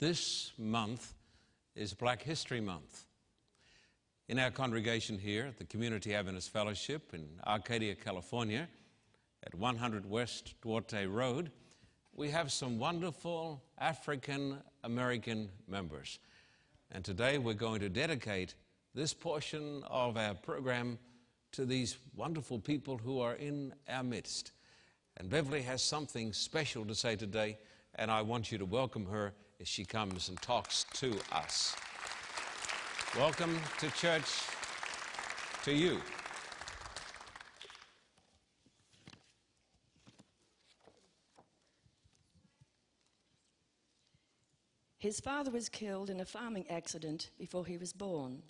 This month is Black History Month. In our congregation here at the Community Adventist Fellowship in Arcadia, California, at 100 West Duarte Road, we have some wonderful African American members. And today we're going to dedicate this portion of our program to these wonderful people who are in our midst. And Beverly has something special to say today, and I want you to welcome her as she comes and talks to us. Welcome to church to you. His father was killed in a farming accident before he was born.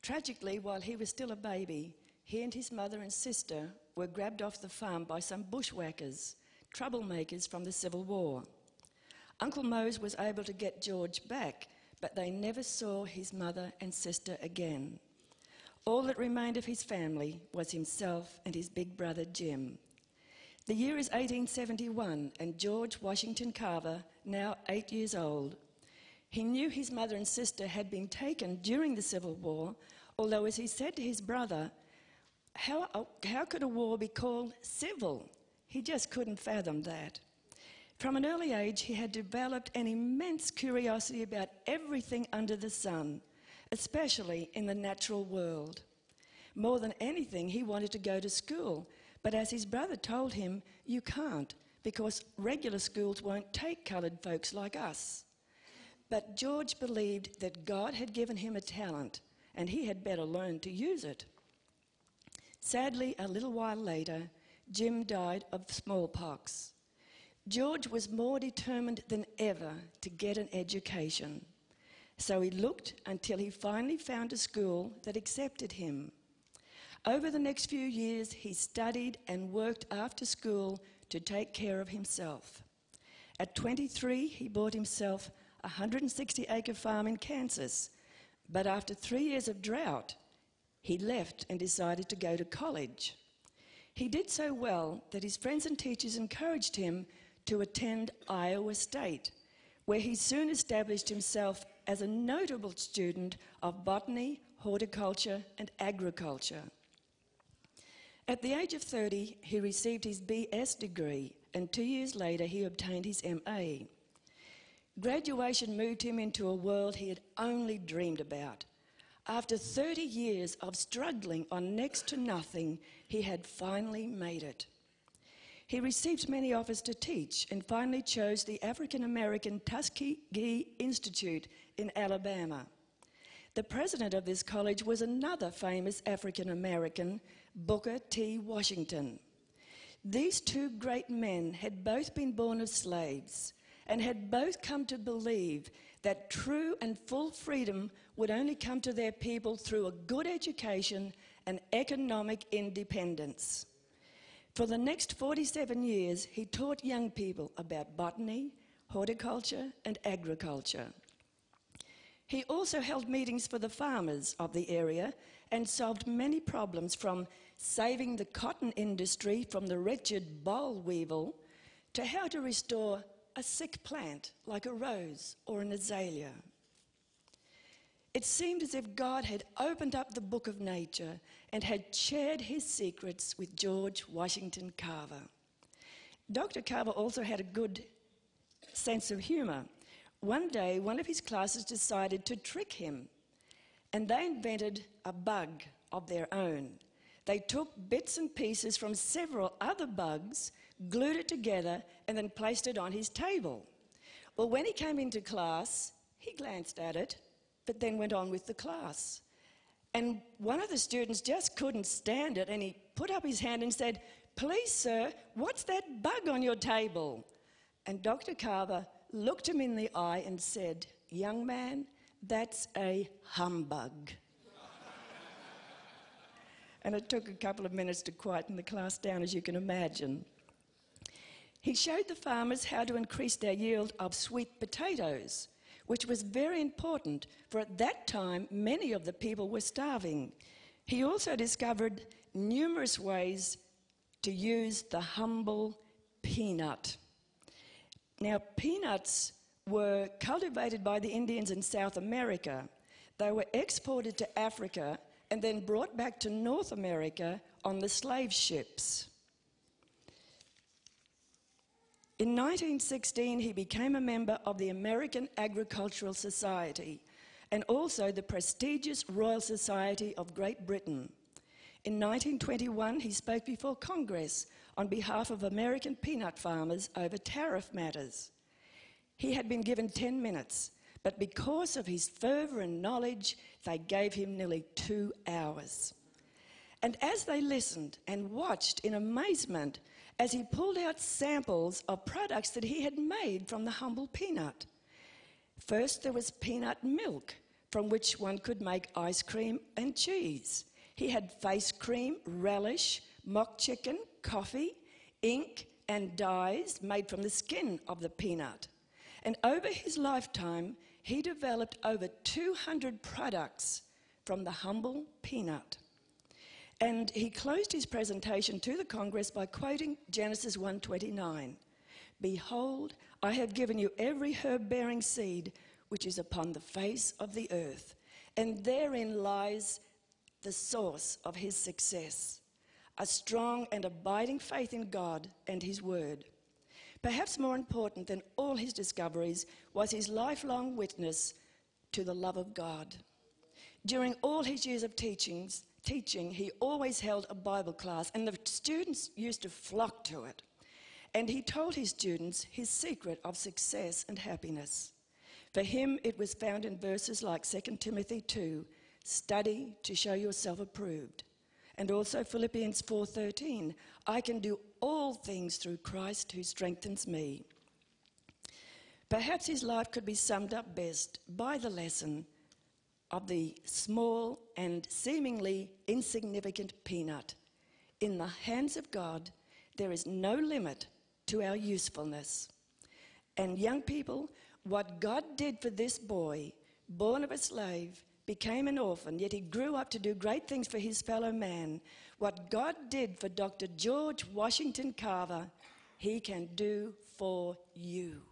Tragically, while he was still a baby, he and his mother and sister were grabbed off the farm by some bushwhackers, troublemakers from the Civil War. Uncle Mose was able to get George back, but they never saw his mother and sister again. All that remained of his family was himself and his big brother Jim. The year is 1871, and George Washington Carver, now eight years old, he knew his mother and sister had been taken during the Civil War, although, as he said to his brother, how, how could a war be called civil? He just couldn't fathom that. From an early age, he had developed an immense curiosity about everything under the sun, especially in the natural world. More than anything, he wanted to go to school, but as his brother told him, you can't because regular schools won't take coloured folks like us. But George believed that God had given him a talent and he had better learn to use it. Sadly, a little while later, Jim died of smallpox. George was more determined than ever to get an education. So he looked until he finally found a school that accepted him. Over the next few years, he studied and worked after school to take care of himself. At 23, he bought himself a 160 acre farm in Kansas, but after three years of drought, he left and decided to go to college. He did so well that his friends and teachers encouraged him to attend Iowa State, where he soon established himself as a notable student of botany, horticulture, and agriculture. At the age of 30, he received his BS degree, and two years later, he obtained his MA. Graduation moved him into a world he had only dreamed about. After 30 years of struggling on next to nothing, he had finally made it. He received many offers to teach and finally chose the African American Tuskegee Institute in Alabama. The president of this college was another famous African American, Booker T. Washington. These two great men had both been born of slaves and had both come to believe that true and full freedom would only come to their people through a good education and economic independence. For the next 47 years, he taught young people about botany, horticulture, and agriculture. He also held meetings for the farmers of the area and solved many problems from saving the cotton industry from the wretched boll weevil to how to restore a sick plant like a rose or an azalea. It seemed as if God had opened up the book of nature and had shared his secrets with George Washington Carver. Dr. Carver also had a good sense of humour. One day, one of his classes decided to trick him, and they invented a bug of their own. They took bits and pieces from several other bugs, glued it together, and then placed it on his table. Well, when he came into class, he glanced at it but then went on with the class. And one of the students just couldn't stand it and he put up his hand and said, Please, sir, what's that bug on your table? And Dr. Carver looked him in the eye and said, Young man, that's a humbug. and it took a couple of minutes to quieten the class down, as you can imagine. He showed the farmers how to increase their yield of sweet potatoes which was very important, for at that time many of the people were starving. He also discovered numerous ways to use the humble peanut. Now, peanuts were cultivated by the Indians in South America. They were exported to Africa and then brought back to North America on the slave ships. In 1916, he became a member of the American Agricultural Society and also the prestigious Royal Society of Great Britain. In 1921, he spoke before Congress on behalf of American peanut farmers over tariff matters. He had been given 10 minutes, but because of his fervour and knowledge, they gave him nearly two hours. And as they listened and watched in amazement as he pulled out samples of products that he had made from the humble peanut. First, there was peanut milk, from which one could make ice cream and cheese. He had face cream, relish, mock chicken, coffee, ink, and dyes made from the skin of the peanut. And over his lifetime, he developed over 200 products from the humble peanut. And he closed his presentation to the Congress by quoting Genesis 1:29. Behold, I have given you every herb-bearing seed which is upon the face of the earth, and therein lies the source of his success, a strong and abiding faith in God and his word. Perhaps more important than all his discoveries was his lifelong witness to the love of God. During all his years of teachings, teaching, he always held a Bible class, and the students used to flock to it. And he told his students his secret of success and happiness. For him, it was found in verses like 2 Timothy 2 study to show yourself approved. And also Philippians 4:13, I can do all things through Christ who strengthens me. Perhaps his life could be summed up best by the lesson of the small and seemingly insignificant peanut. In the hands of God, there is no limit to our usefulness. And young people, what God did for this boy, born of a slave, became an orphan, yet he grew up to do great things for his fellow man. What God did for Dr. George Washington Carver, he can do for you.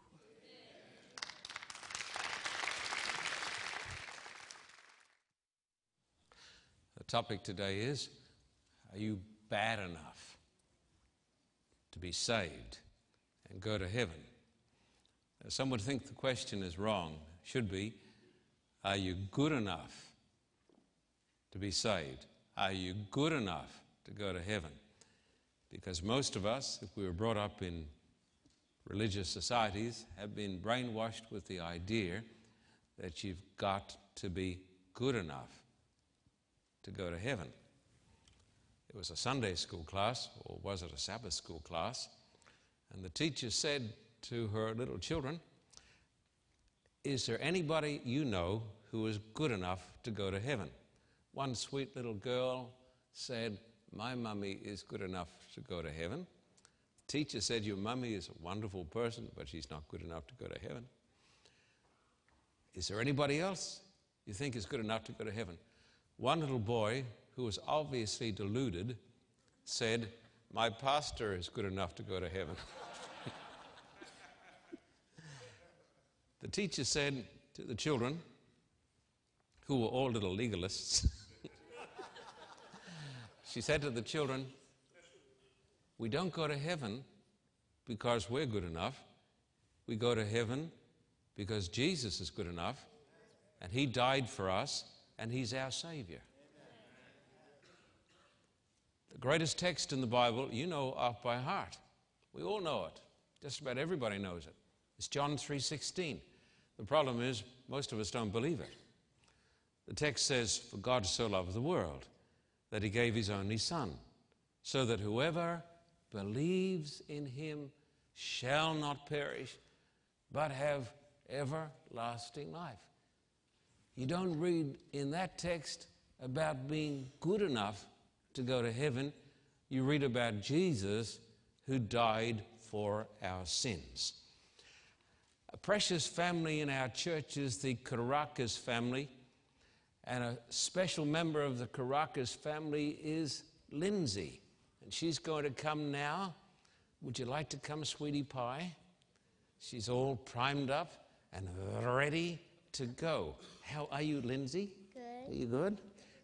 Topic today is Are you bad enough to be saved and go to heaven? Some would think the question is wrong. Should be Are you good enough to be saved? Are you good enough to go to heaven? Because most of us, if we were brought up in religious societies, have been brainwashed with the idea that you've got to be good enough to go to heaven. It was a Sunday school class, or was it a Sabbath school class? And the teacher said to her little children, Is there anybody you know who is good enough to go to heaven? One sweet little girl said, My mummy is good enough to go to heaven. The teacher said, Your mummy is a wonderful person, but she's not good enough to go to heaven. Is there anybody else you think is good enough to go to heaven? One little boy, who was obviously deluded, said, My pastor is good enough to go to heaven. the teacher said to the children, who were all little legalists, she said to the children, We don't go to heaven because we're good enough. We go to heaven because Jesus is good enough and He died for us and He's our Savior. The greatest text in the Bible, you know off by heart. We all know it. Just about everybody knows it. It's John 3:16. The problem is most of us don't believe it. The text says, "For God so loved the world that he gave his only son, so that whoever believes in him shall not perish, but have everlasting life." You don't read in that text about being good enough to go to heaven. You read about Jesus who died for our sins. A precious family in our church is the Kourakis family, and a special member of the Kourakis family is Lindsay. And she's going to come now. Would you like to come, sweetie pie? She's all primed up. and ready to go. How are you, Lindsay? Good. Are you good?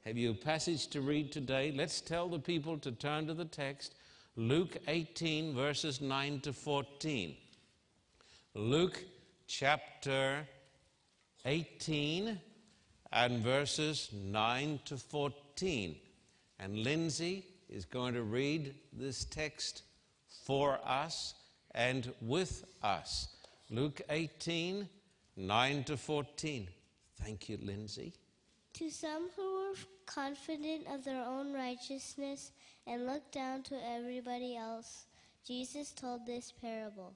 Have you a passage to read today? Let's tell the people to turn to the text Luke 18, verses 9 to 14. Luke chapter 18 and verses 9 to 14. And Lindsay is going to read this text for us and with us. Luke 18, 9 to 14. Thank you, Lindsay. To some who were confident of their own righteousness and looked down to everybody else, Jesus told this parable.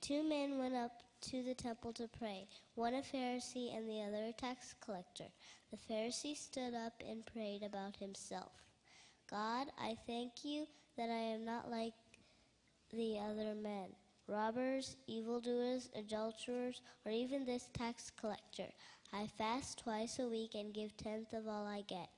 Two men went up to the temple to pray, one a Pharisee and the other a tax collector. The Pharisee stood up and prayed about himself God, I thank you that I am not like the other men robbers, evildoers, adulterers, or even this tax collector. I fast twice a week and give tenth of all I get.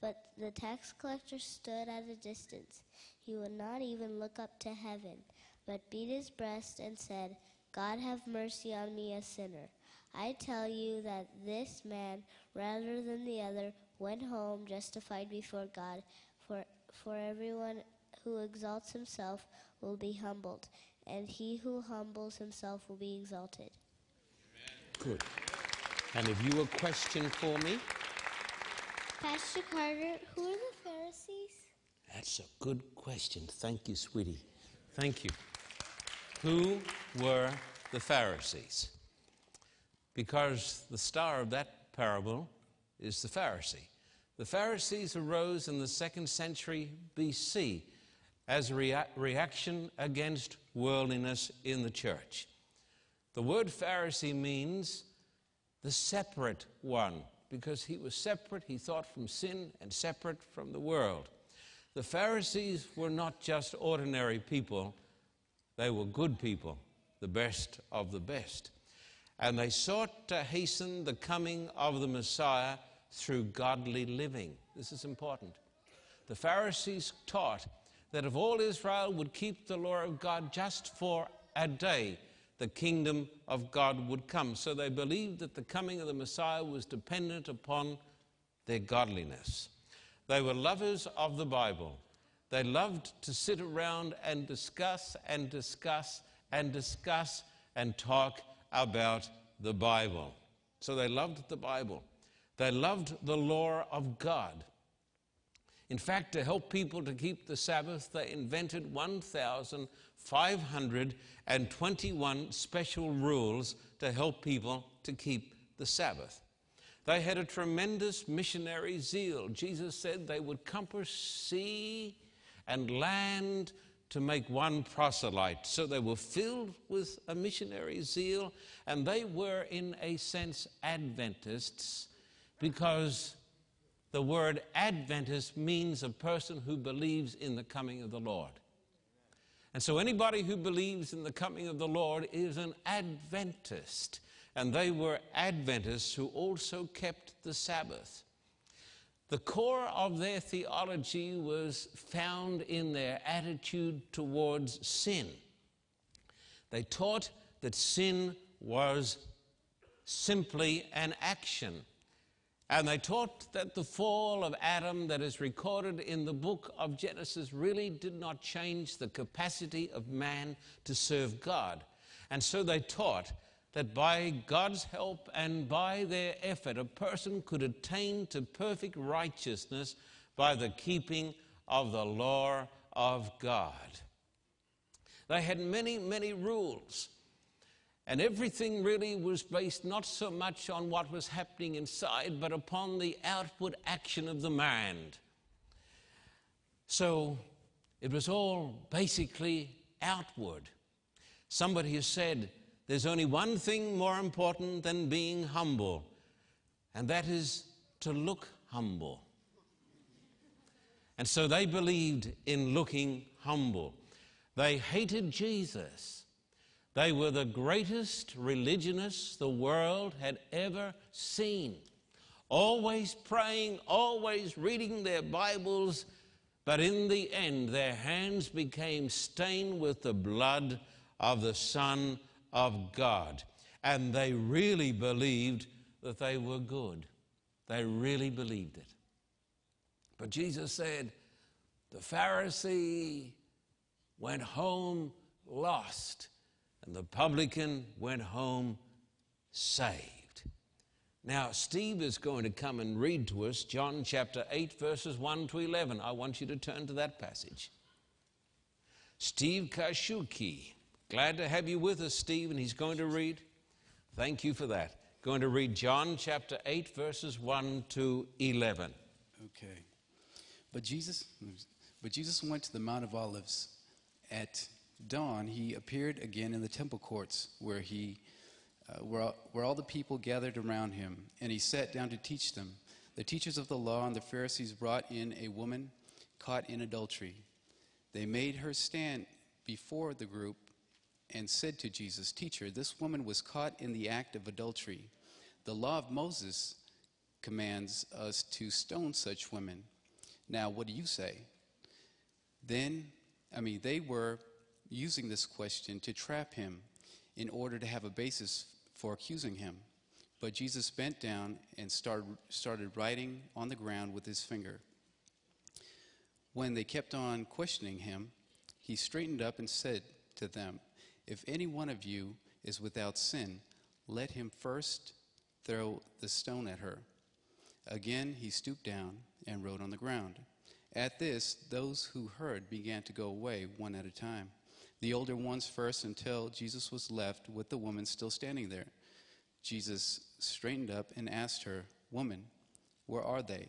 But the tax collector stood at a distance. He would not even look up to heaven, but beat his breast and said, God have mercy on me, a sinner. I tell you that this man, rather than the other, went home justified before God. For, for everyone who exalts himself will be humbled, and he who humbles himself will be exalted. Good. And have you a question for me? Pastor Carter, who are the Pharisees? That's a good question. Thank you, sweetie. Thank you. Who were the Pharisees? Because the star of that parable is the Pharisee. The Pharisees arose in the second century BC as a rea- reaction against worldliness in the church. The word Pharisee means the separate one, because he was separate, he thought from sin, and separate from the world. The Pharisees were not just ordinary people, they were good people, the best of the best. And they sought to hasten the coming of the Messiah through godly living. This is important. The Pharisees taught that if all Israel would keep the law of God just for a day, the kingdom of God would come. So they believed that the coming of the Messiah was dependent upon their godliness. They were lovers of the Bible. They loved to sit around and discuss and discuss and discuss and talk about the Bible. So they loved the Bible. They loved the law of God. In fact, to help people to keep the Sabbath, they invented 1,521 special rules to help people to keep the Sabbath. They had a tremendous missionary zeal. Jesus said they would compass sea and land to make one proselyte. So they were filled with a missionary zeal, and they were, in a sense, Adventists because the word Adventist means a person who believes in the coming of the Lord. And so anybody who believes in the coming of the Lord is an Adventist. And they were Adventists who also kept the Sabbath. The core of their theology was found in their attitude towards sin. They taught that sin was simply an action. And they taught that the fall of Adam, that is recorded in the book of Genesis, really did not change the capacity of man to serve God. And so they taught that by God's help and by their effort, a person could attain to perfect righteousness by the keeping of the law of God. They had many, many rules. And everything really was based not so much on what was happening inside, but upon the outward action of the mind. So it was all basically outward. Somebody has said, there's only one thing more important than being humble, and that is to look humble. And so they believed in looking humble. They hated Jesus. They were the greatest religionists the world had ever seen. Always praying, always reading their Bibles, but in the end, their hands became stained with the blood of the Son of God. and they really believed that they were good. They really believed it. But Jesus said, the Pharisee went home lost, and the publican went home saved. Now, Steve is going to come and read to us John chapter 8, verses 1 to 11. I want you to turn to that passage. Steve Kashuki. Glad to have you with us, Steve, and he's going to read. Thank you for that. Going to read John chapter 8, verses 1 to 11. Okay. But Jesus, but Jesus went to the Mount of Olives. At dawn, he appeared again in the temple courts where, he, uh, where, where all the people gathered around him, and he sat down to teach them. The teachers of the law and the Pharisees brought in a woman caught in adultery. They made her stand before the group and said to Jesus, Teacher, this woman was caught in the act of adultery. The law of Moses commands us to stone such women. Now, what do you say? Then, I mean, they were using this question to trap him in order to have a basis for accusing him. But Jesus bent down and started, started writing on the ground with his finger. When they kept on questioning him, he straightened up and said to them, If any one of you is without sin, let him first throw the stone at her. Again, he stooped down and wrote on the ground. At this, those who heard began to go away one at a time. The older ones first until Jesus was left with the woman still standing there. Jesus straightened up and asked her, Woman, where are they?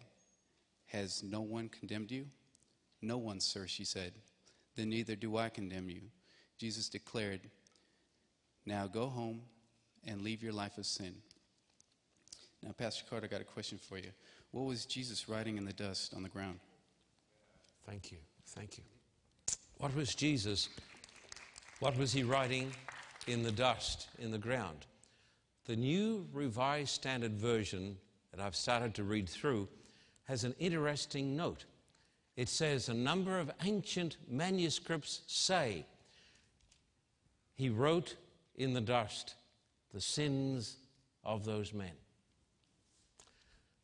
Has no one condemned you? No one, sir, she said. Then neither do I condemn you. Jesus declared, Now go home and leave your life of sin. Now, Pastor Carter, I got a question for you. What was Jesus writing in the dust on the ground? Thank you. Thank you. What was Jesus? What was he writing in the dust, in the ground? The new Revised Standard Version that I've started to read through has an interesting note. It says a number of ancient manuscripts say he wrote in the dust the sins of those men.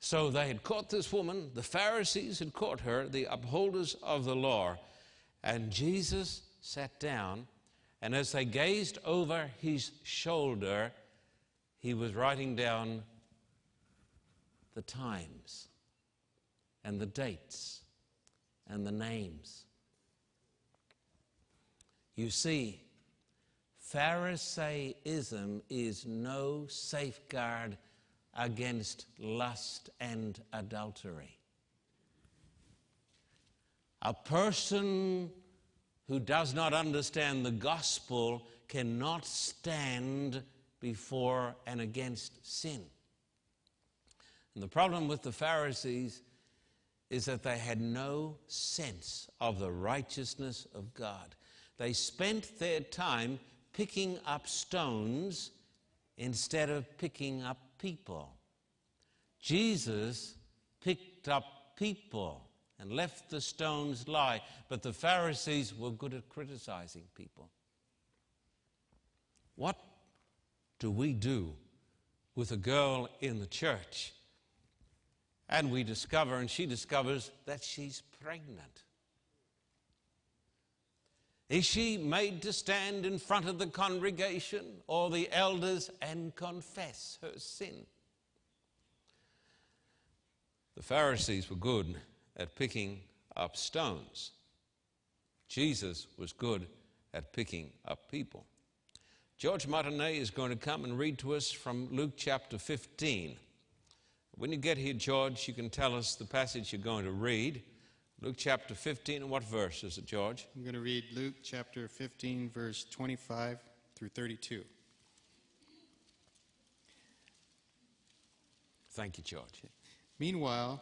So they had caught this woman, the Pharisees had caught her, the upholders of the law, and Jesus sat down, and as they gazed over his shoulder, he was writing down the times and the dates and the names. You see, Pharisaism is no safeguard against lust and adultery. A person who does not understand the gospel cannot stand before and against sin. And the problem with the Pharisees is that they had no sense of the righteousness of God. They spent their time picking up stones instead of picking up people. Jesus picked up people and left the stones lie, but the Pharisees were good at criticizing people. What do we do with a girl in the church? And we discover, and she discovers that she's pregnant. Is she made to stand in front of the congregation or the elders and confess her sin? The Pharisees were good at picking up stones. Jesus was good at picking up people. George Martinet is going to come and read to us from Luke chapter 15. When you get here, George, you can tell us the passage you're going to read. Luke chapter 15, and what verse is it, George? I'm going to read Luke chapter 15, verse 25 through 32. Thank you, George. Meanwhile,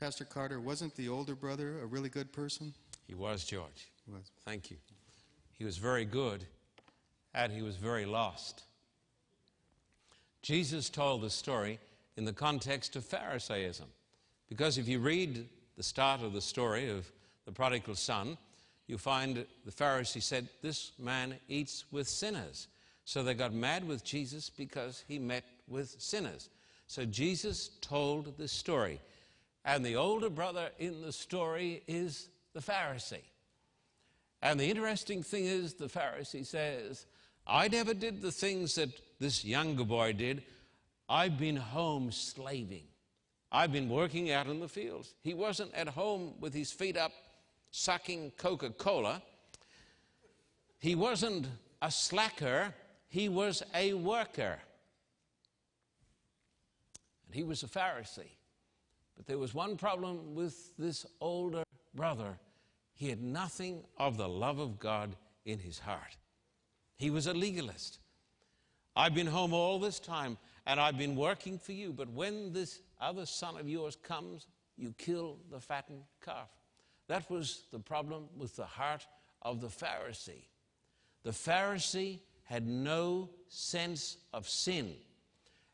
Pastor Carter, wasn't the older brother a really good person? He was, George. He was. Thank you. He was very good and he was very lost. Jesus told the story in the context of Pharisaism. Because if you read the start of the story of the prodigal son, you find the Pharisee said, This man eats with sinners. So they got mad with Jesus because he met with sinners. So Jesus told this story. And the older brother in the story is the Pharisee. And the interesting thing is, the Pharisee says, I never did the things that this younger boy did. I've been home slaving. I've been working out in the fields. He wasn't at home with his feet up sucking Coca Cola. He wasn't a slacker, he was a worker. And he was a Pharisee. But there was one problem with this older brother he had nothing of the love of God in his heart. He was a legalist. I've been home all this time and I've been working for you, but when this other son of yours comes, you kill the fattened calf. That was the problem with the heart of the Pharisee. The Pharisee had no sense of sin.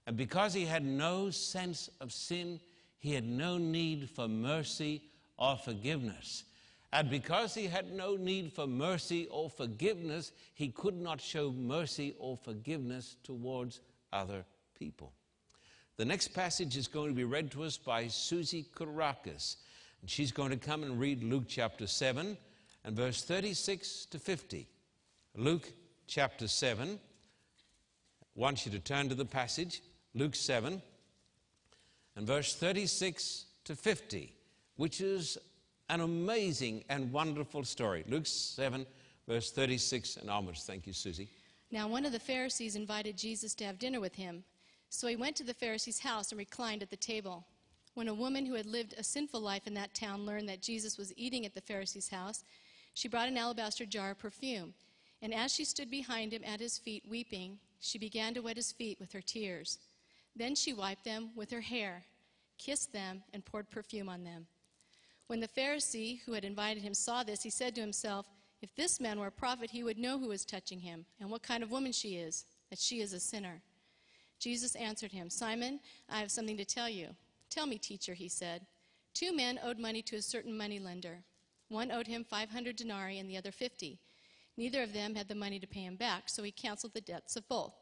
And because he had no sense of sin, he had no need for mercy or forgiveness. And because he had no need for mercy or forgiveness, he could not show mercy or forgiveness towards other people. The next passage is going to be read to us by Susie Kourakis. And she's going to come and read Luke chapter 7 and verse 36 to 50. Luke chapter 7. I want you to turn to the passage, Luke 7 and verse 36 to 50, which is an amazing and wonderful story. Luke 7, verse 36 and onwards. Thank you, Susie. Now, one of the Pharisees invited Jesus to have dinner with him. So he went to the Pharisee's house and reclined at the table. When a woman who had lived a sinful life in that town learned that Jesus was eating at the Pharisee's house, she brought an alabaster jar of perfume. And as she stood behind him at his feet, weeping, she began to wet his feet with her tears. Then she wiped them with her hair, kissed them, and poured perfume on them. When the Pharisee who had invited him saw this, he said to himself, If this man were a prophet, he would know who is touching him and what kind of woman she is, that she is a sinner. Jesus answered him, Simon, I have something to tell you. Tell me, teacher, he said. Two men owed money to a certain moneylender. One owed him 500 denarii and the other 50. Neither of them had the money to pay him back, so he canceled the debts of both.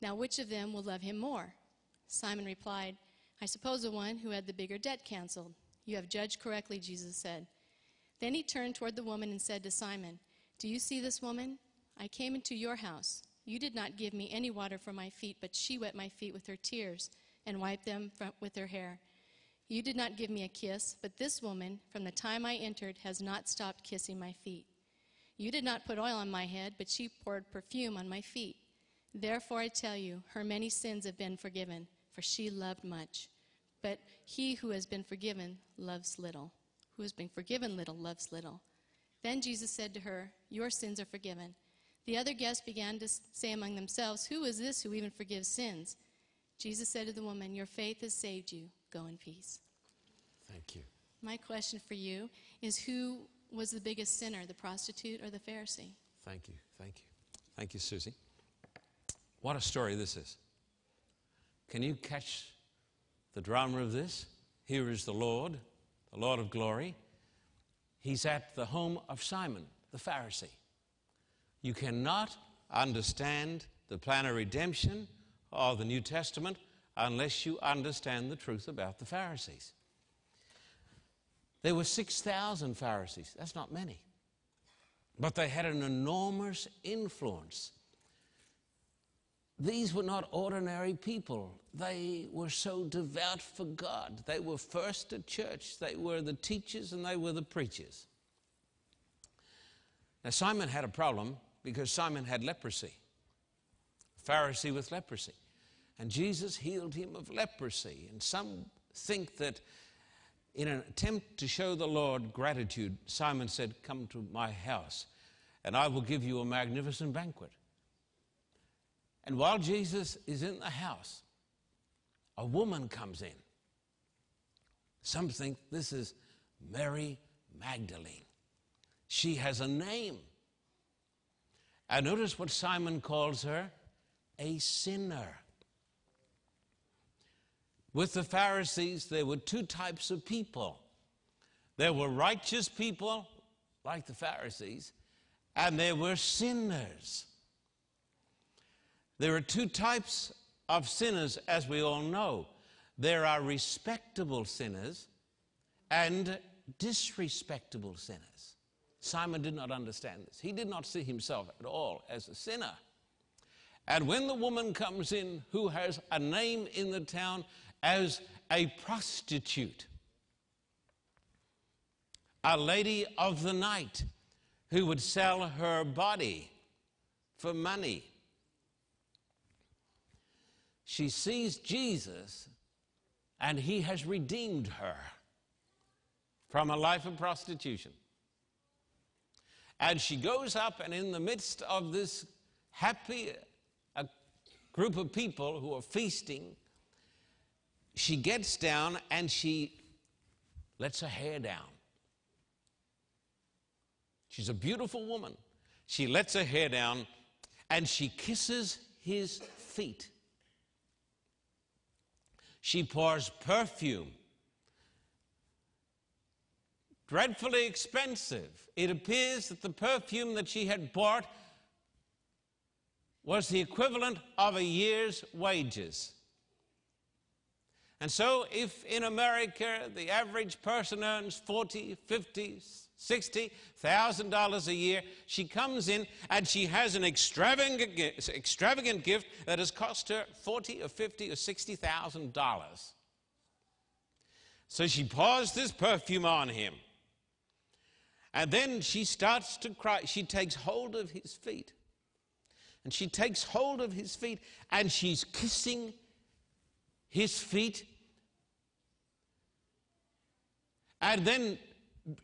Now, which of them will love him more? Simon replied, I suppose the one who had the bigger debt canceled. You have judged correctly, Jesus said. Then he turned toward the woman and said to Simon, Do you see this woman? I came into your house. You did not give me any water for my feet, but she wet my feet with her tears and wiped them with her hair. You did not give me a kiss, but this woman, from the time I entered, has not stopped kissing my feet. You did not put oil on my head, but she poured perfume on my feet. Therefore I tell you, her many sins have been forgiven, for she loved much. But he who has been forgiven loves little. Who has been forgiven little loves little. Then Jesus said to her, Your sins are forgiven. The other guests began to say among themselves, Who is this who even forgives sins? Jesus said to the woman, Your faith has saved you. Go in peace. Thank you. My question for you is Who was the biggest sinner, the prostitute or the Pharisee? Thank you. Thank you. Thank you, Susie. What a story this is. Can you catch the drama of this. Here is the Lord, the Lord of glory. He's at the home of Simon, the Pharisee. You cannot understand the plan of redemption or the New Testament unless you understand the truth about the Pharisees. There were 6,000 Pharisees. That's not many. But they had an enormous influence. These were not ordinary people. They were so devout for God. They were first at church, they were the teachers, and they were the preachers. Now, Simon had a problem because Simon had leprosy, a Pharisee with leprosy. And Jesus healed him of leprosy. And some think that in an attempt to show the Lord gratitude, Simon said, Come to my house, and I will give you a magnificent banquet. And while Jesus is in the house, a woman comes in. Some think this is Mary Magdalene. She has a name. And notice what Simon calls her a sinner. With the Pharisees, there were two types of people there were righteous people, like the Pharisees, and there were sinners. There are two types of sinners, as we all know. There are respectable sinners and disrespectable sinners. Simon did not understand this. He did not see himself at all as a sinner. And when the woman comes in who has a name in the town as a prostitute, a lady of the night who would sell her body for money, she sees Jesus and he has redeemed her from a life of prostitution. And she goes up, and in the midst of this happy group of people who are feasting, she gets down and she lets her hair down. She's a beautiful woman. She lets her hair down and she kisses his feet. She pours perfume. Dreadfully expensive. It appears that the perfume that she had bought was the equivalent of a year's wages. And so, if in America the average person earns 40, 50, 60 thousand dollars a year, she comes in and she has an extravagant, extravagant gift that has cost her 40 or 50 or 60 thousand dollars. So she pours this perfume on him. And then she starts to cry. She takes hold of his feet. And she takes hold of his feet and she's kissing his feet. And then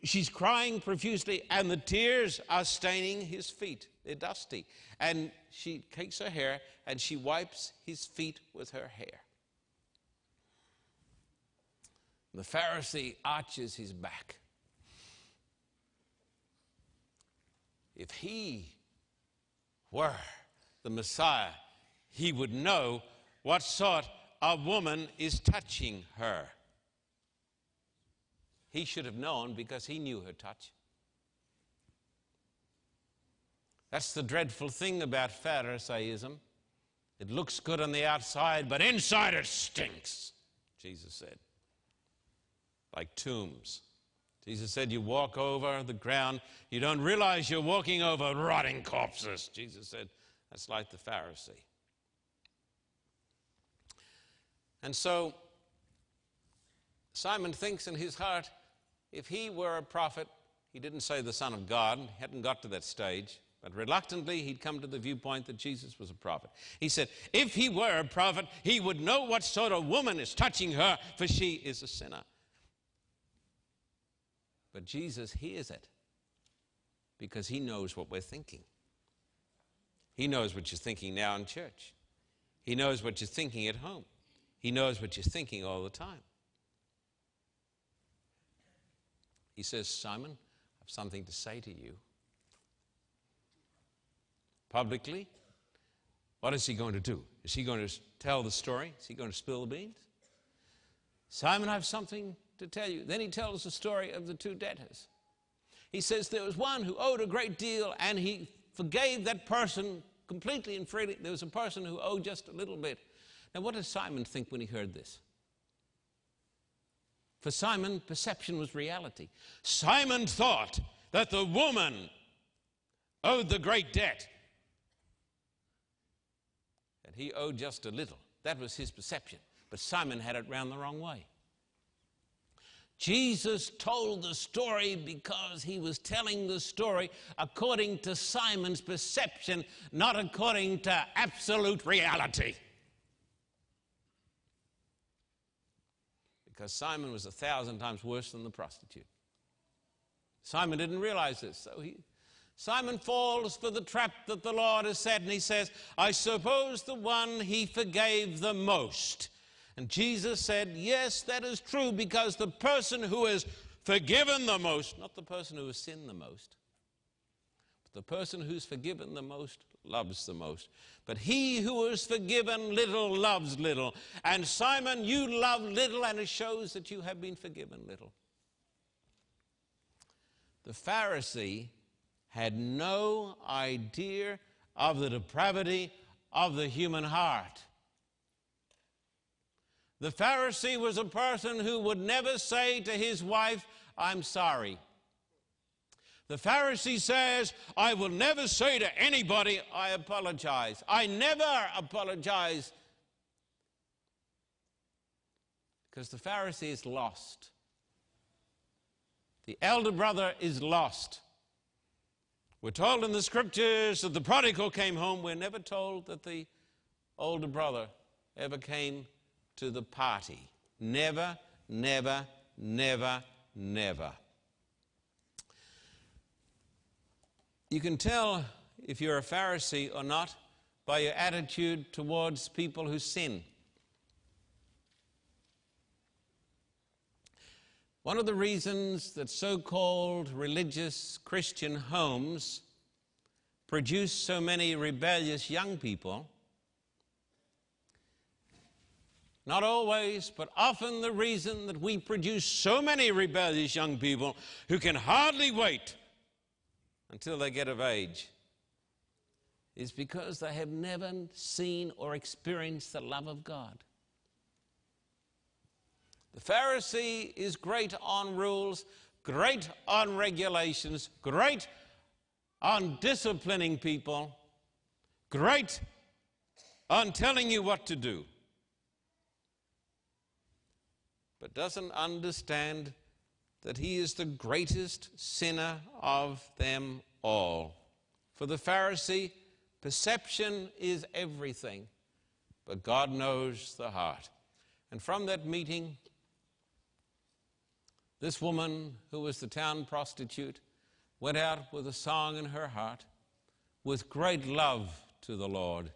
she's crying profusely, and the tears are staining his feet. They're dusty. And she takes her hair and she wipes his feet with her hair. The Pharisee arches his back. If he were the Messiah, he would know what sort of woman is touching her. He should have known because he knew her touch. That's the dreadful thing about Pharisaism. It looks good on the outside, but inside it stinks, Jesus said. Like tombs. Jesus said, You walk over the ground, you don't realize you're walking over rotting corpses. Jesus said, That's like the Pharisee. And so Simon thinks in his heart, if he were a prophet, he didn't say the Son of God, he hadn't got to that stage, but reluctantly he'd come to the viewpoint that Jesus was a prophet. He said, if he were a prophet, he would know what sort of woman is touching her, for she is a sinner. But Jesus hears it because he knows what we're thinking. He knows what you're thinking now in church. He knows what you're thinking at home. He knows what you're thinking all the time. He says, Simon, I have something to say to you. Publicly, what is he going to do? Is he going to tell the story? Is he going to spill the beans? Simon, I have something to tell you. Then he tells the story of the two debtors. He says there was one who owed a great deal and he forgave that person completely and freely. There was a person who owed just a little bit. Now, what did Simon think when he heard this? For Simon, perception was reality. Simon thought that the woman owed the great debt. and he owed just a little. That was his perception. But Simon had it round the wrong way. Jesus told the story because he was telling the story according to Simon's perception, not according to absolute reality. Because Simon was a thousand times worse than the prostitute. Simon didn't realize this, so he, Simon falls for the trap that the Lord has set, and he says, I suppose the one he forgave the most and Jesus said, Yes, that is true, because the person who is forgiven the most, not the person who has sinned the most, but the person who's forgiven the most loves the most. But he who is forgiven little loves little. And Simon, you love little, and it shows that you have been forgiven little. The Pharisee had no idea of the depravity of the human heart. The Pharisee was a person who would never say to his wife, I'm sorry. The Pharisee says, I will never say to anybody, I apologize. I never apologize. Because the Pharisee is lost. The elder brother is lost. We're told in the scriptures that the prodigal came home. We're never told that the older brother ever came to the party. Never, never, never, never. You can tell if you're a Pharisee or not by your attitude towards people who sin. One of the reasons that so called religious Christian homes produce so many rebellious young people Not always, but often the reason that we produce so many rebellious young people who can hardly wait until they get of age is because they have never seen or experienced the love of God. The Pharisee is great on rules, great on regulations, great on disciplining people, great on telling you what to do. but doesn't understand that he is the greatest sinner of them all. For the Pharisee, perception is everything, but God knows the heart. And from that meeting, this woman, who was the town prostitute, went out with a song in her heart, with great love to the Lord,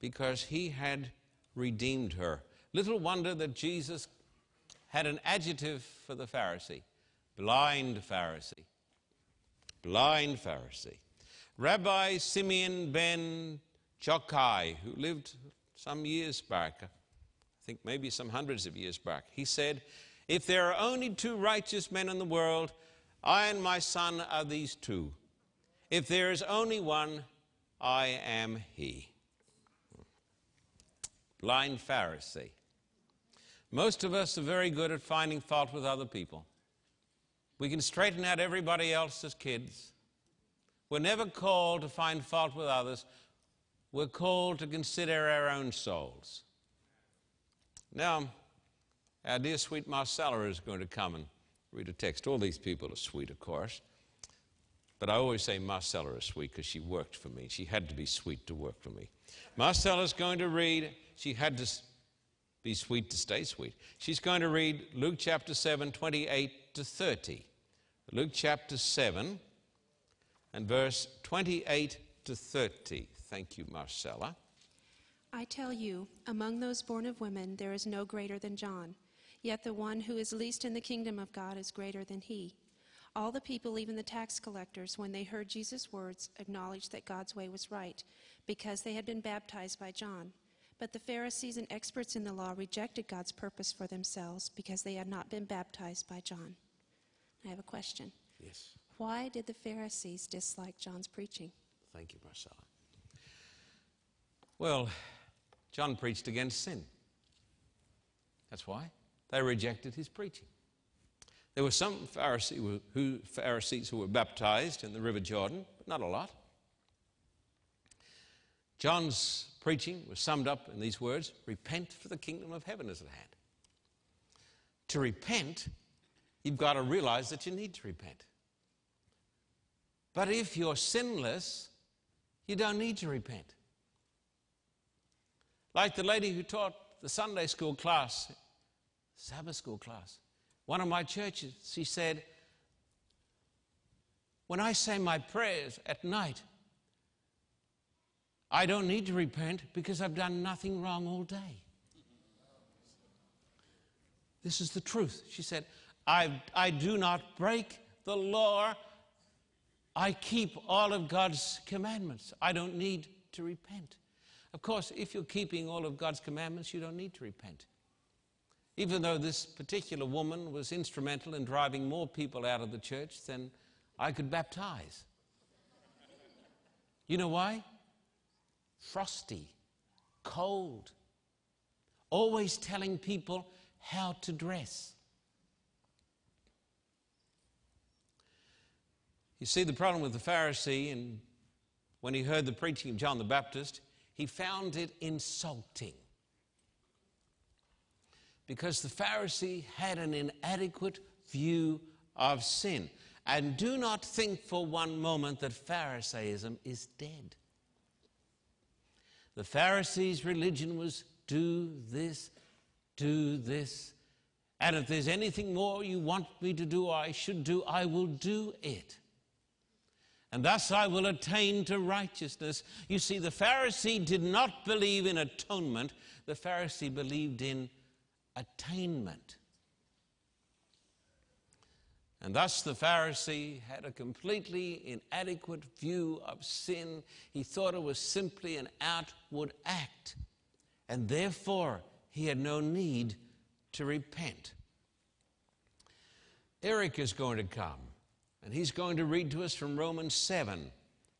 because he had redeemed her. Little wonder that Jesus had an adjective for the Pharisee blind Pharisee. Blind Pharisee. Rabbi Simeon ben Yochai, who lived some years back, I think maybe some hundreds of years back, he said, If there are only two righteous men in the world, I and my son are these two. If there is only one, I am he. Blind Pharisee. Most of us are very good at finding fault with other people. We can straighten out everybody else as kids. We're never called to find fault with others. We're called to consider our own souls. Now, our dear sweet Marcella is going to come and read a text. All these people are sweet, of course. But I always say Marcella is sweet because she worked for me. She had to be sweet to work for me. Marcella is going to read. She had to be sweet to stay sweet. She's going to read Luke chapter 7, 28 to 30. Luke chapter 7 and verse 28 to 30. Thank you, Marcella. I tell you, among those born of women, there is no greater than John. Yet the one who is least in the kingdom of God is greater than he. All the people, even the tax collectors, when they heard Jesus' words, acknowledged that God's way was right, because they had been baptized by John. But the Pharisees and experts in the law rejected God's purpose for themselves because they had not been baptized by John. I have a question. Yes. Why did the Pharisees dislike John's preaching? Thank you, Marcella. Well, John preached against sin. That's why. They rejected his preaching. There were some Pharisee who, Pharisees who were baptized in the River Jordan, but not a lot. John's preaching was summed up in these words Repent, for the kingdom of heaven is at hand. To repent, you've got to realize that you need to repent. But if you're sinless, you don't need to repent. Like the lady who taught the Sunday school class, Sabbath school class, one of my churches, she said, When I say my prayers at night, I don't need to repent because I've done nothing wrong all day. This is the truth. She said, I, I do not break the law. I keep all of God's commandments. I don't need to repent. Of course, if you're keeping all of God's commandments, you don't need to repent. Even though this particular woman was instrumental in driving more people out of the church than I could baptize. You know why? Frosty, cold, always telling people how to dress. You see, the problem with the Pharisee, and when he heard the preaching of John the Baptist, he found it insulting. Because the Pharisee had an inadequate view of sin. And do not think for one moment that Pharisaism is dead. The Pharisees' religion was do this, do this, and if there's anything more you want me to do I should do, I will do it and thus I will attain to righteousness. You see, the Pharisee did not believe in atonement, the Pharisee believed in attainment. And thus the Pharisee had a completely inadequate view of sin. He thought it was simply an outward act, and therefore he had no need to repent. Eric is going to come and he's going to read to us from Romans 7,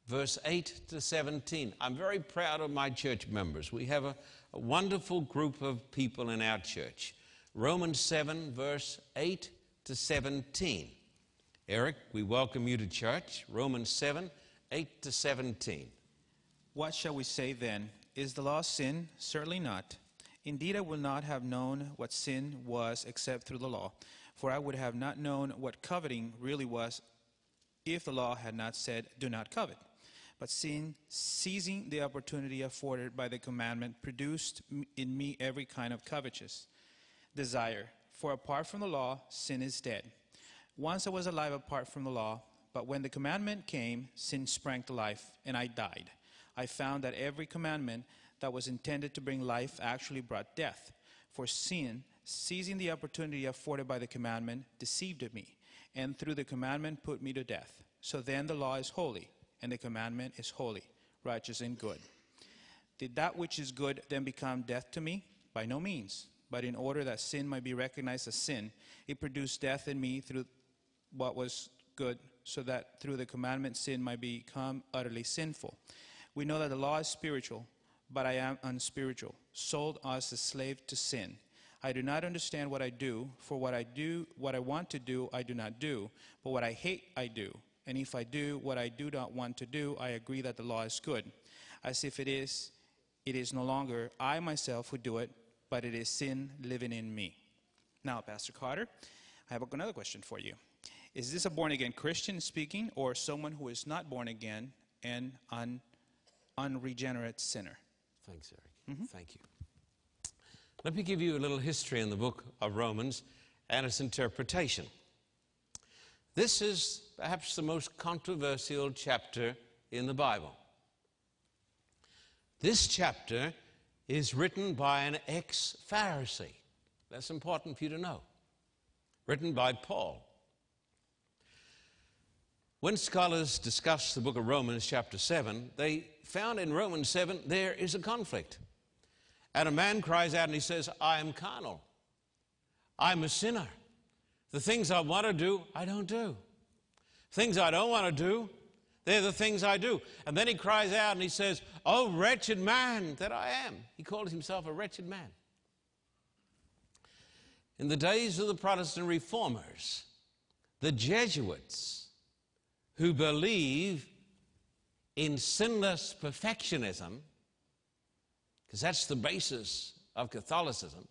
verse 8 to 17. I'm very proud of my church members. We have a, a wonderful group of people in our church. Romans 7, verse 8 to 17. Eric, we welcome you to church. Romans 7, 8 to 17. What shall we say then? Is the law sin? Certainly not. Indeed, I would not have known what sin was except through the law, for I would have not known what coveting really was if the law had not said, Do not covet. But sin, seizing the opportunity afforded by the commandment, produced in me every kind of covetous desire. For apart from the law, sin is dead. Once I was alive apart from the law, but when the commandment came, sin sprang to life, and I died. I found that every commandment that was intended to bring life actually brought death. For sin, seizing the opportunity afforded by the commandment, deceived me and through the commandment put me to death. So then the law is holy, and the commandment is holy, righteous, and good. Did that which is good then become death to me? By no means. But in order that sin might be recognized as sin, it produced death in me through what was good, so that through the commandment sin might become utterly sinful. We know that the law is spiritual, but I am unspiritual, sold as a slave to sin. I do not understand what I do, for what I do, what I want to do, I do not do, but what I hate, I do. And if I do what I do not want to do, I agree that the law is good. As if it is, it is no longer I myself who do it, but it is sin living in me. Now, Pastor Carter, I have another question for you. Is this a born again Christian speaking, or someone who is not born again and an unregenerate sinner? Thanks, Eric. Mm-hmm. Thank you. Let me give you a little history in the book of Romans and its interpretation. This is perhaps the most controversial chapter in the Bible. This chapter is written by an ex Pharisee. That's important for you to know. Written by Paul. When scholars discuss the book of Romans, chapter 7, they found in Romans 7 there is a conflict. And a man cries out and he says, I am carnal. I'm a sinner. The things I want to do, I don't do. Things I don't want to do, they're the things I do. And then he cries out and he says, Oh, wretched man that I am. He calls himself a wretched man. In the days of the Protestant reformers, the Jesuits, who believe in sinless perfectionism, because that's the basis of Catholicism,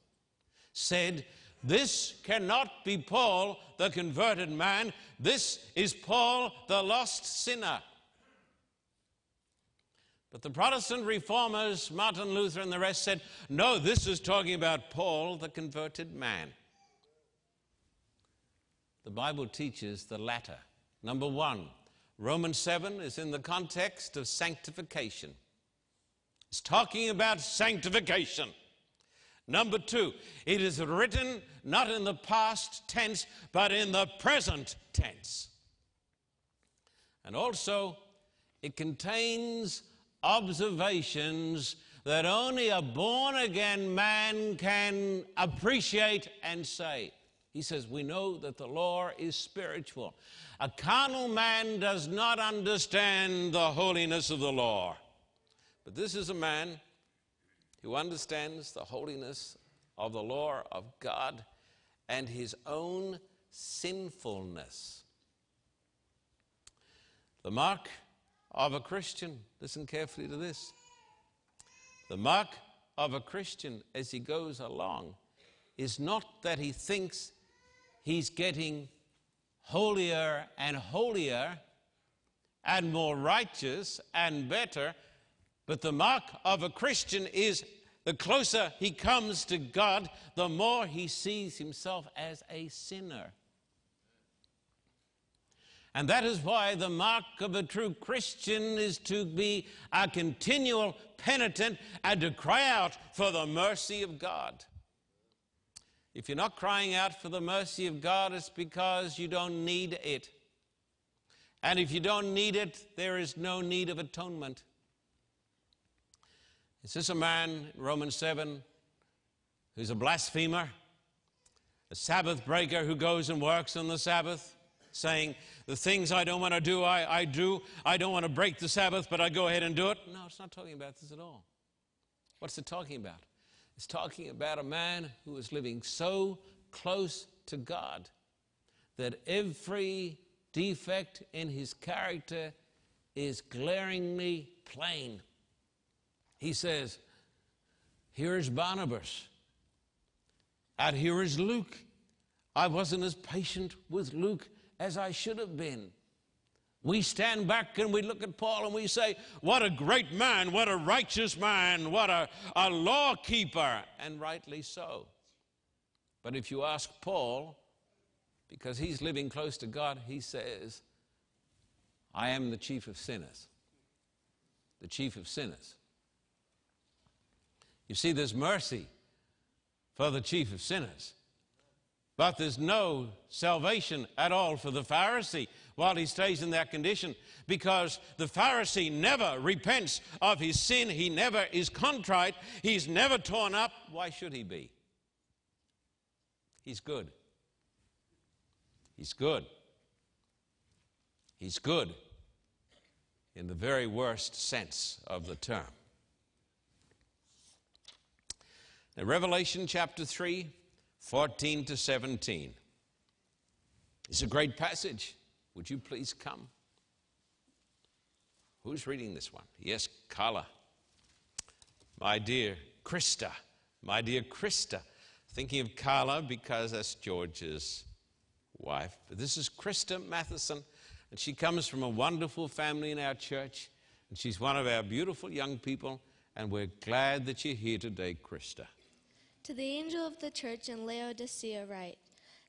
said, This cannot be Paul, the converted man. This is Paul, the lost sinner. But the Protestant reformers, Martin Luther and the rest, said, No, this is talking about Paul, the converted man. The Bible teaches the latter. Number one, Romans 7 is in the context of sanctification. It's talking about sanctification. Number two, it is written not in the past tense, but in the present tense. And also, it contains observations that only a born again man can appreciate and say. He says, We know that the law is spiritual. A carnal man does not understand the holiness of the law. But this is a man who understands the holiness of the law of God and his own sinfulness. The mark of a Christian, listen carefully to this. The mark of a Christian as he goes along is not that he thinks he's getting holier and holier and more righteous and better, but the mark of a Christian is the closer he comes to God, the more he sees himself as a sinner. And that is why the mark of a true Christian is to be a continual penitent and to cry out for the mercy of God. If you're not crying out for the mercy of God, it's because you don't need it. And if you don't need it, there is no need of atonement. Is this a man, Romans 7, who's a blasphemer, a Sabbath breaker who goes and works on the Sabbath? saying, The things I don't want to do, I, I do. I don't want to break the Sabbath, but I go ahead and do it. No, it's not talking about this at all. What's it talking about? It's talking about a man who is living so close to God that every defect in his character is glaringly plain. He says, Here is Barnabas, and here is Luke. I wasn't as patient with Luke as I should have been. We stand back and we look at Paul and we say, What a great man, what a righteous man, what a, a law keeper, and rightly so. But if you ask Paul, because he's living close to God, he says, I am the chief of sinners. The chief of sinners. You see, there's mercy for the chief of sinners. But there's no salvation at all for the Pharisee while he stays in that condition because the Pharisee never repents of his sin. He never is contrite. He's never torn up. Why should he be? He's good. He's good. He's good in the very worst sense of the term. Revelation chapter 3 14 to 17. It's a great passage. Would you please come? Who's reading this one? Yes, Carla. My dear Krista. My dear Krista. Thinking of Carla because that's George's wife. But this is Krista Matheson, and she comes from a wonderful family in our church, and she's one of our beautiful young people, and we're glad that you're here today, Krista. To the angel of the church in Laodicea write,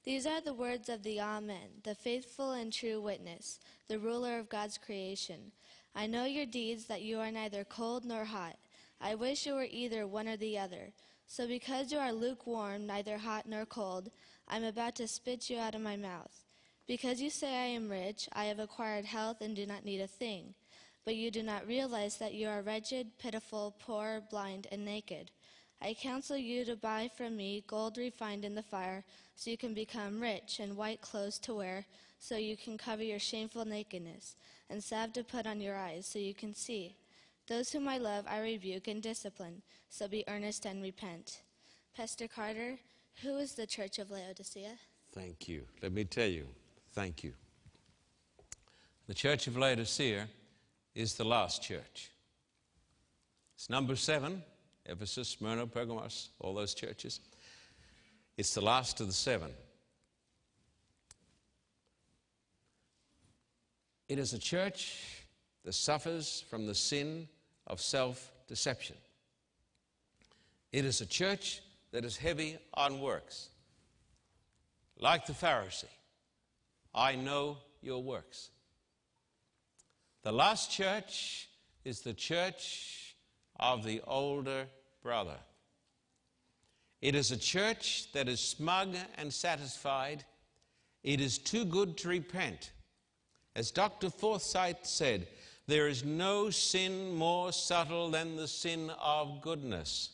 These are the words of the Amen, the faithful and true witness, the ruler of God's creation. I know your deeds, that you are neither cold nor hot. I wish you were either one or the other. So because you are lukewarm, neither hot nor cold, I am about to spit you out of my mouth. Because you say I am rich, I have acquired health and do not need a thing. But you do not realize that you are wretched, pitiful, poor, blind, and naked. I counsel you to buy from me gold refined in the fire, so you can become rich, and white clothes to wear, so you can cover your shameful nakedness, and salve to put on your eyes, so you can see. Those whom I love, I rebuke and discipline, so be earnest and repent. Pastor Carter, who is the church of Laodicea? Thank you. Let me tell you, thank you. The church of Laodicea is the last church. It's number seven Ephesus, Smyrna, Pergamos, all those churches. It's the last of the seven. It is a church that suffers from the sin of self deception. It is a church that is heavy on works. Like the Pharisee, I know your works. The last church is the church of the older brother. It is a church that is smug and satisfied. It is too good to repent. As Dr. Forsyth said, there is no sin more subtle than the sin of goodness.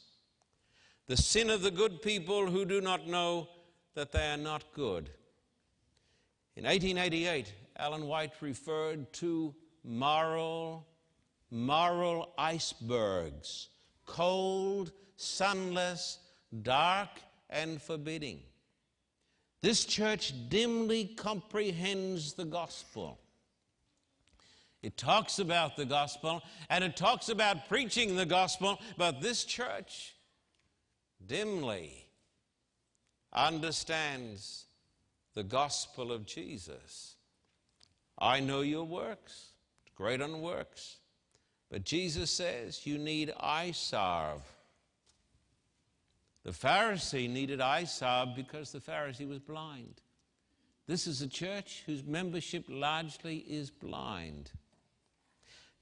The sin of the good people who do not know that they are not good. In 1888, Ellen White referred to moral, moral icebergs, cold, sunless, dark, and forbidding. This church dimly comprehends the gospel. It talks about the gospel and it talks about preaching the gospel, but this church dimly understands the gospel of Jesus. I know your works, great on works. But Jesus says you need eye. The Pharisee needed eye because the Pharisee was blind. This is a church whose membership largely is blind.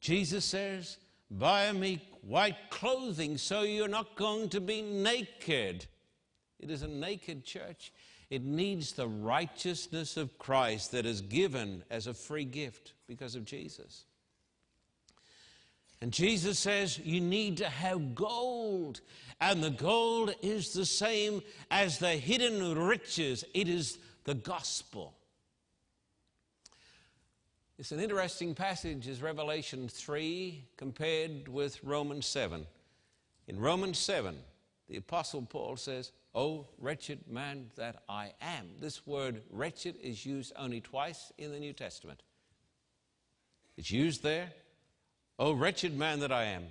Jesus says, Buy me white clothing so you're not going to be naked. It is a naked church. It needs the righteousness of Christ that is given as a free gift because of Jesus. And Jesus says you need to have gold, and the gold is the same as the hidden riches, it is the gospel. It's an interesting passage, is Revelation 3 compared with Romans 7. In Romans 7, the Apostle Paul says, Oh, wretched man that I am. This word wretched is used only twice in the New Testament. It's used there, Oh, wretched man that I am,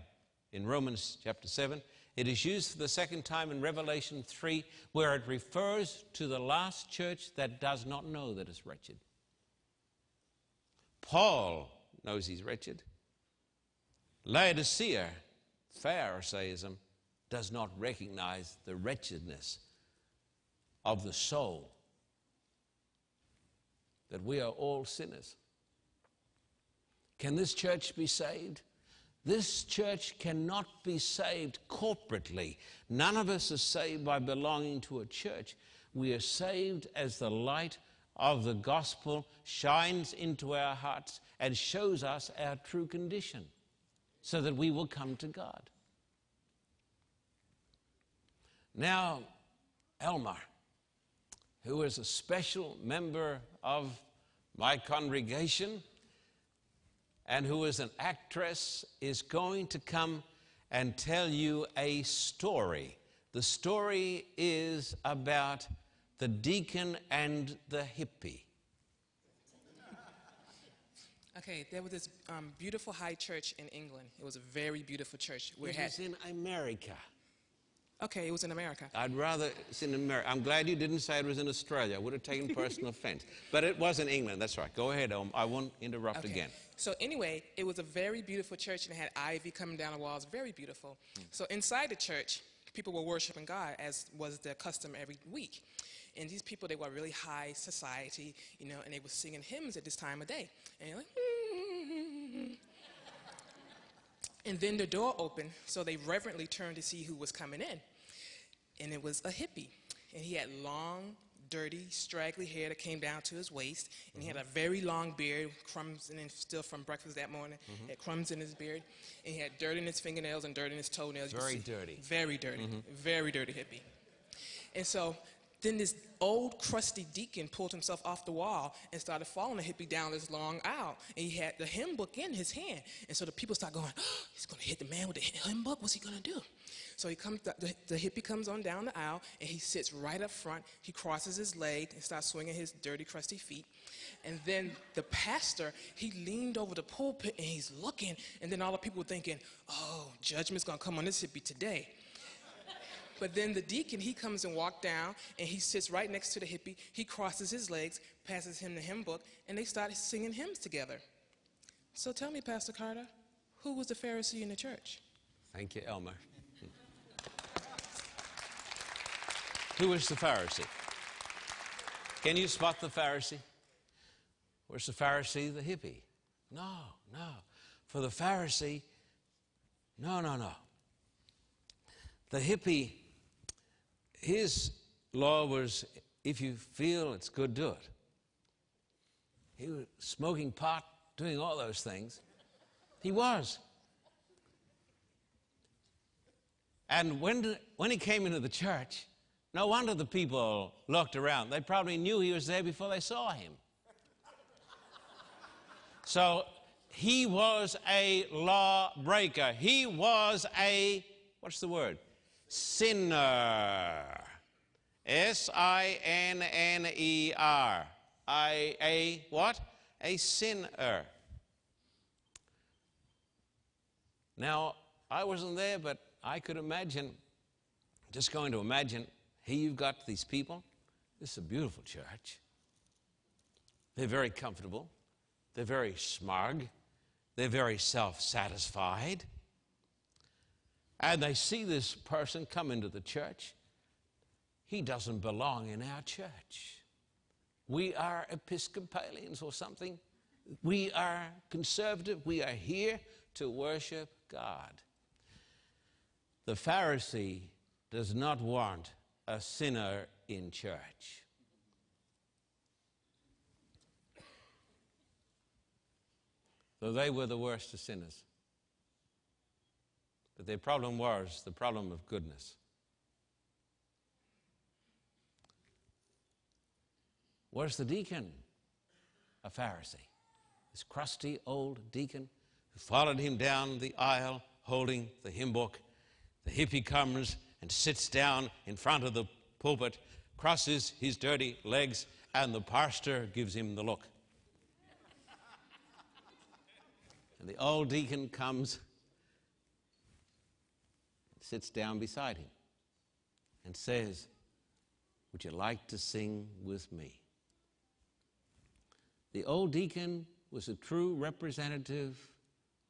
in Romans chapter 7. It is used for the second time in Revelation 3, where it refers to the last church that does not know that it's wretched. Paul knows he's wretched. Laodicea, Pharisaism, does not recognize the wretchedness of the soul, that we are all sinners. Can this church be saved? This church cannot be saved corporately. None of us are saved by belonging to a church. We are saved as the light of the gospel shines into our hearts and shows us our true condition so that we will come to God. Now, Elmer, who is a special member of my congregation and who is an actress, is going to come and tell you a story. The story is about the deacon and the hippie. Okay, there was this um, beautiful high church in England. It was a very beautiful church. It was in America. Okay, it was in America. I'd rather it's in America. I'm glad you didn't say it was in Australia. I would have taken personal offense. But it was in England. That's right. Go ahead. Um, I won't interrupt Okay. again. So anyway, it was a very beautiful church and it had ivy coming down the walls, very beautiful. So inside the church, people were worshiping God as was their custom every week. And these people, they were really high society, you know, and they were singing hymns at this time of day. And you're like, and then the door opened, so they reverently turned to see who was coming in. And it was a hippie. And he had long, dirty, straggly hair that came down to his waist. And he had a very long beard, crumbs and still from breakfast that morning. Mm-hmm. Had crumbs in his beard. And he had dirt in his fingernails and dirt in his toenails. Very dirty. Very dirty. Mm-hmm. Very dirty hippie. And so then this old crusty deacon pulled himself off the wall and started following the hippie down this long aisle. And he had the hymn book in his hand. And so the people start going, oh, he's going to hit the man with the hymn book. What's he going to do? So he comes, the, the, hippie comes on down the aisle and he sits right up front. He crosses his leg and starts swinging his dirty, crusty feet. And then the pastor, he leaned over the pulpit and he's looking. And then all the people were thinking, oh, judgment's going to come on this hippie today. But then the deacon, he comes and walks down and he sits right next to the hippie. He crosses his legs, passes him the hymn book, and they start singing hymns together. So tell me, Pastor Carter, who was the Pharisee in the church? Thank you, Elmer. Who was the Pharisee? Can you spot the Pharisee? Where's the Pharisee, the hippie? No, no. For the Pharisee, no, no, no. The hippie, his law was if you feel it's good, do it. He was smoking pot, doing all those things. He was. And when, when he came into the church, no wonder the people looked around. They probably knew he was there before they saw him. So he was a lawbreaker. He was a, what's the word? Sinner. S I N N E R. I, a what? A sinner. Now, I wasn't there, but I could imagine, just going to imagine, here you've got these people. This is a beautiful church. They're very comfortable. They're very smug. They're very self satisfied. And they see this person come into the church. He doesn't belong in our church. We are Episcopalians or something. We are conservative. We are here to worship God. The Pharisee does not want a sinner in church. Though they were the worst of sinners. But their problem was the problem of goodness. Was the deacon a Pharisee? This crusty old deacon who followed him down the aisle holding the hymn book. The hippie comes and sits down in front of the pulpit, crosses his dirty legs, and the pastor gives him the look. and the old deacon comes, sits down beside him, and says, Would you like to sing with me? The old deacon was a true representative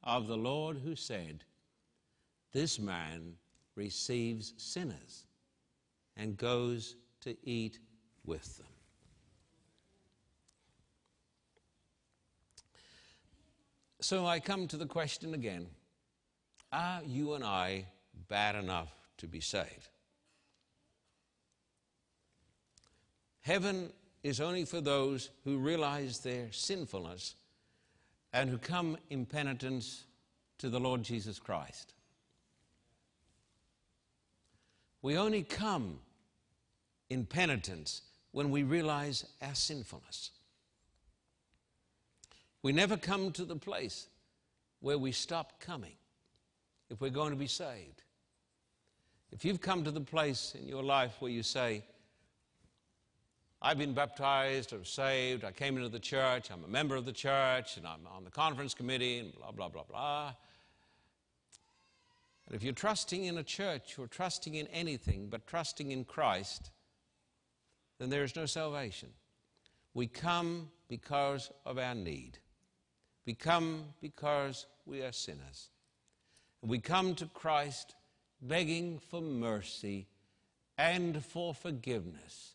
of the Lord who said, This man receives sinners and goes to eat with them. So I come to the question again Are you and I bad enough to be saved? Heaven is only for those who realize their sinfulness and who come in penitence to the Lord Jesus Christ. We only come in penitence when we realize our sinfulness. We never come to the place where we stop coming if we're going to be saved. If you've come to the place in your life where you say, I've been baptized or saved. I came into the church. I'm a member of the church and I'm on the conference committee and blah, blah, blah, blah. And if you're trusting in a church or trusting in anything but trusting in Christ, then there is no salvation. We come because of our need. We come because we are sinners. We come to Christ begging for mercy and for forgiveness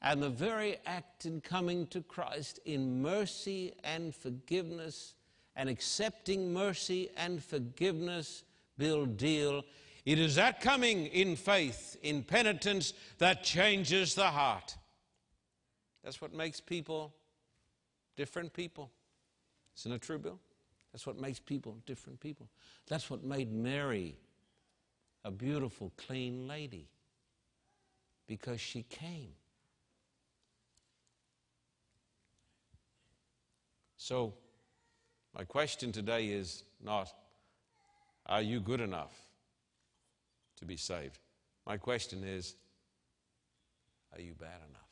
and the very act in coming to Christ in mercy and forgiveness and accepting mercy and forgiveness, build deal. It is that coming in faith, in penitence, that changes the heart. That's what makes people different people. Isn't it true, Bill? That's what makes people different people. That's what made Mary a beautiful, clean lady because she came. So, my question today is not, are you good enough to be saved? My question is, are you bad enough?